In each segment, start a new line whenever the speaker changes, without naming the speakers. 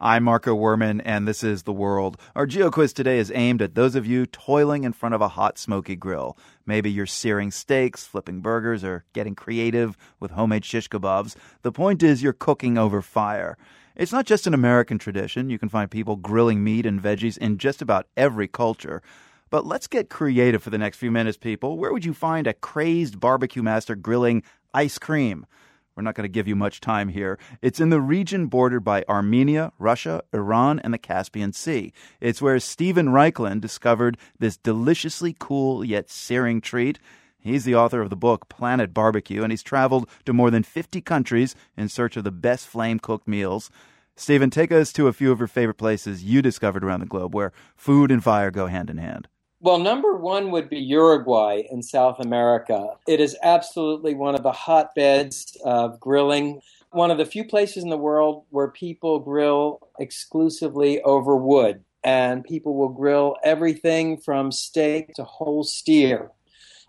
I'm Marco Werman, and this is The World. Our Geo Quiz today is aimed at those of you toiling in front of a hot, smoky grill. Maybe you're searing steaks, flipping burgers, or getting creative with homemade shish kebabs. The point is, you're cooking over fire. It's not just an American tradition. You can find people grilling meat and veggies in just about every culture. But let's get creative for the next few minutes, people. Where would you find a crazed barbecue master grilling ice cream? We're not going to give you much time here. It's in the region bordered by Armenia, Russia, Iran, and the Caspian Sea. It's where Steven Raichlen discovered this deliciously cool yet searing treat. He's the author of the book Planet Barbecue, and he's traveled to more than 50 countries in search of the best flame cooked meals. Steven, take us to a few of your favorite places you discovered around the globe where food and fire go hand in hand.
Well, number one would be Uruguay in South America. It is absolutely one of the hotbeds of grilling. One of the few places in the world where people grill exclusively over wood, and people will grill everything from steak to whole steer.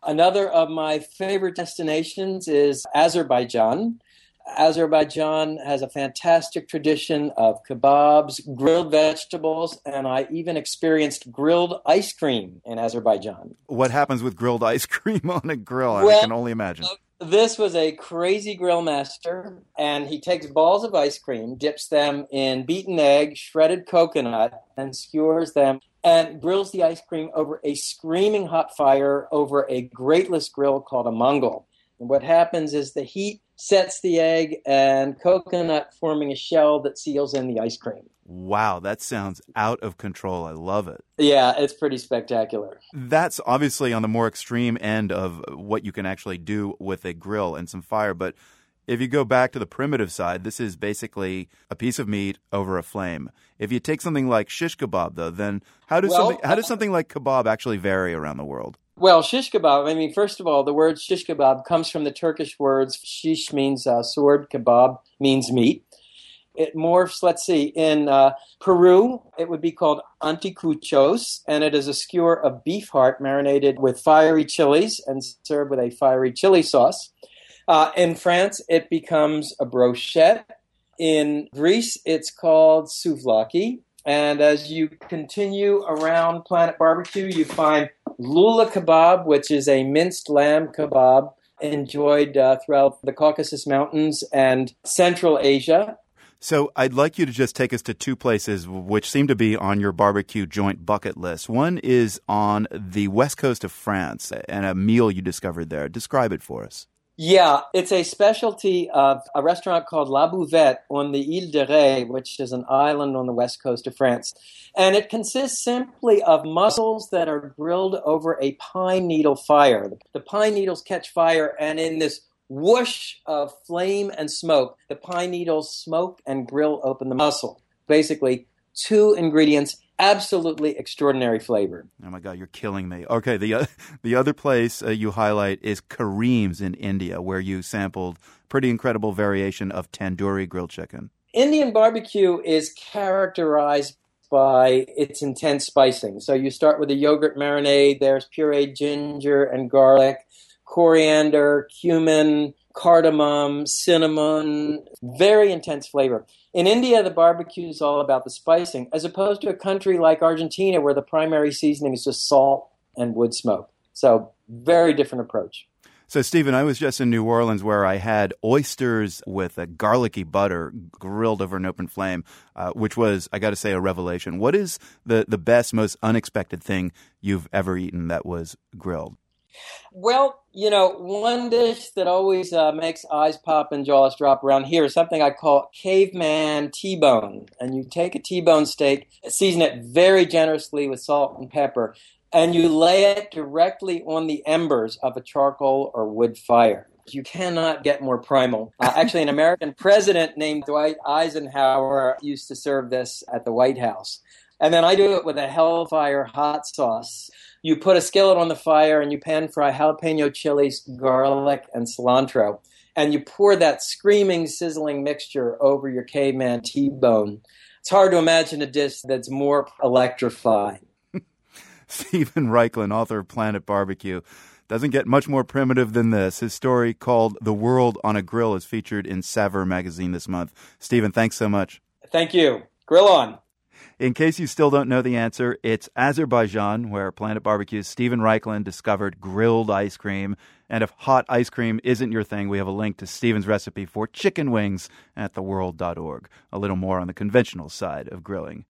Another of my favorite destinations is Azerbaijan. Azerbaijan has a fantastic tradition of kebabs, grilled vegetables, and I even experienced grilled ice cream in Azerbaijan.
What happens with grilled ice cream on a grill? Well, I can only imagine.
This was a crazy grill master, and he takes balls of ice cream, dips them in beaten egg, shredded coconut, and skewers them, and grills the ice cream over a screaming hot fire over a grateless grill called a mangal. And what happens is the heat sets the egg and coconut forming a shell that seals in the ice cream.
Wow, that sounds out of control. I love it.
Yeah, it's pretty spectacular.
That's obviously on the more extreme end of what you can actually do with a grill and some fire, but if you go back to the primitive side, this is basically a piece of meat over a flame. If you take something like shish kebab, though, then how does well, something how does uh, something like kebab actually vary around the world?
Well, shish kebab, I mean, first of all, the word shish kebab comes from the Turkish words shish means uh, sword, kebab means meat. It morphs, let's see, in uh, Peru, it would be called anticuchos, and it is a skewer of beef heart marinated with fiery chilies and served with a fiery chili sauce. Uh, in France, it becomes a brochette. In Greece, it's called souvlaki. And as you continue around Planet Barbecue, you find lula kebab, which is a minced lamb kebab enjoyed uh, throughout the Caucasus Mountains and Central Asia.
So I'd like you to just take us to two places which seem to be on your barbecue joint bucket list. One is on the west coast of France and a meal you discovered there. Describe it for us.
Yeah, it's a specialty of a restaurant called La Bouvette on the Ile de Ré, which is an island on the west coast of France. And it consists simply of mussels that are grilled over a pine needle fire. The pine needles catch fire, and in this whoosh of flame and smoke, the pine needles smoke and grill open the mussel. Basically, two ingredients absolutely extraordinary flavor.
Oh my God, you're killing me. Okay, the uh, the other place uh, you highlight is Karim's in India, where you sampled pretty incredible variation of tandoori grilled chicken.
Indian barbecue is characterized by its intense spicing. So you start with a yogurt marinade. There's pureed ginger and garlic, coriander, cumin, cardamom, cinnamon, very intense flavor. In India, the barbecue is all about the spicing, as opposed to a country like Argentina where the primary seasoning is just salt and wood smoke. So, very different approach.
So, Steven, I was just in New Orleans where I had oysters with a garlicky butter grilled over an open flame, uh, which was, I got to say, a revelation. What is the, the best, most unexpected thing you've ever eaten that was grilled?
Well, you know, one dish that always uh, makes eyes pop and jaws drop around here is something I call caveman T-bone. And you take a T-bone steak, season it very generously with salt and pepper, and you lay it directly on the embers of a charcoal or wood fire. You cannot get more primal. Uh, actually, an American president named Dwight Eisenhower used to serve this at the White House. And then I do it with a Hellfire hot sauce you put a skillet on the fire and you pan fry jalapeno chilies, garlic, and cilantro. And you pour that screaming, sizzling mixture over your caveman T bone. It's hard to imagine a dish that's more electrifying.
Steven Raichlen, author of Planet Barbecue, doesn't get much more primitive than this. His story called The World on a Grill is featured in Saveur magazine this month. Stephen, thanks so much.
Thank you. Grill on.
In case you still don't know the answer, it's Azerbaijan, where Planet Barbecue's Steven Raichlen discovered grilled ice cream. And if hot ice cream isn't your thing, we have a link to Steven's recipe for chicken wings at theworld.org. A little more on the conventional side of grilling.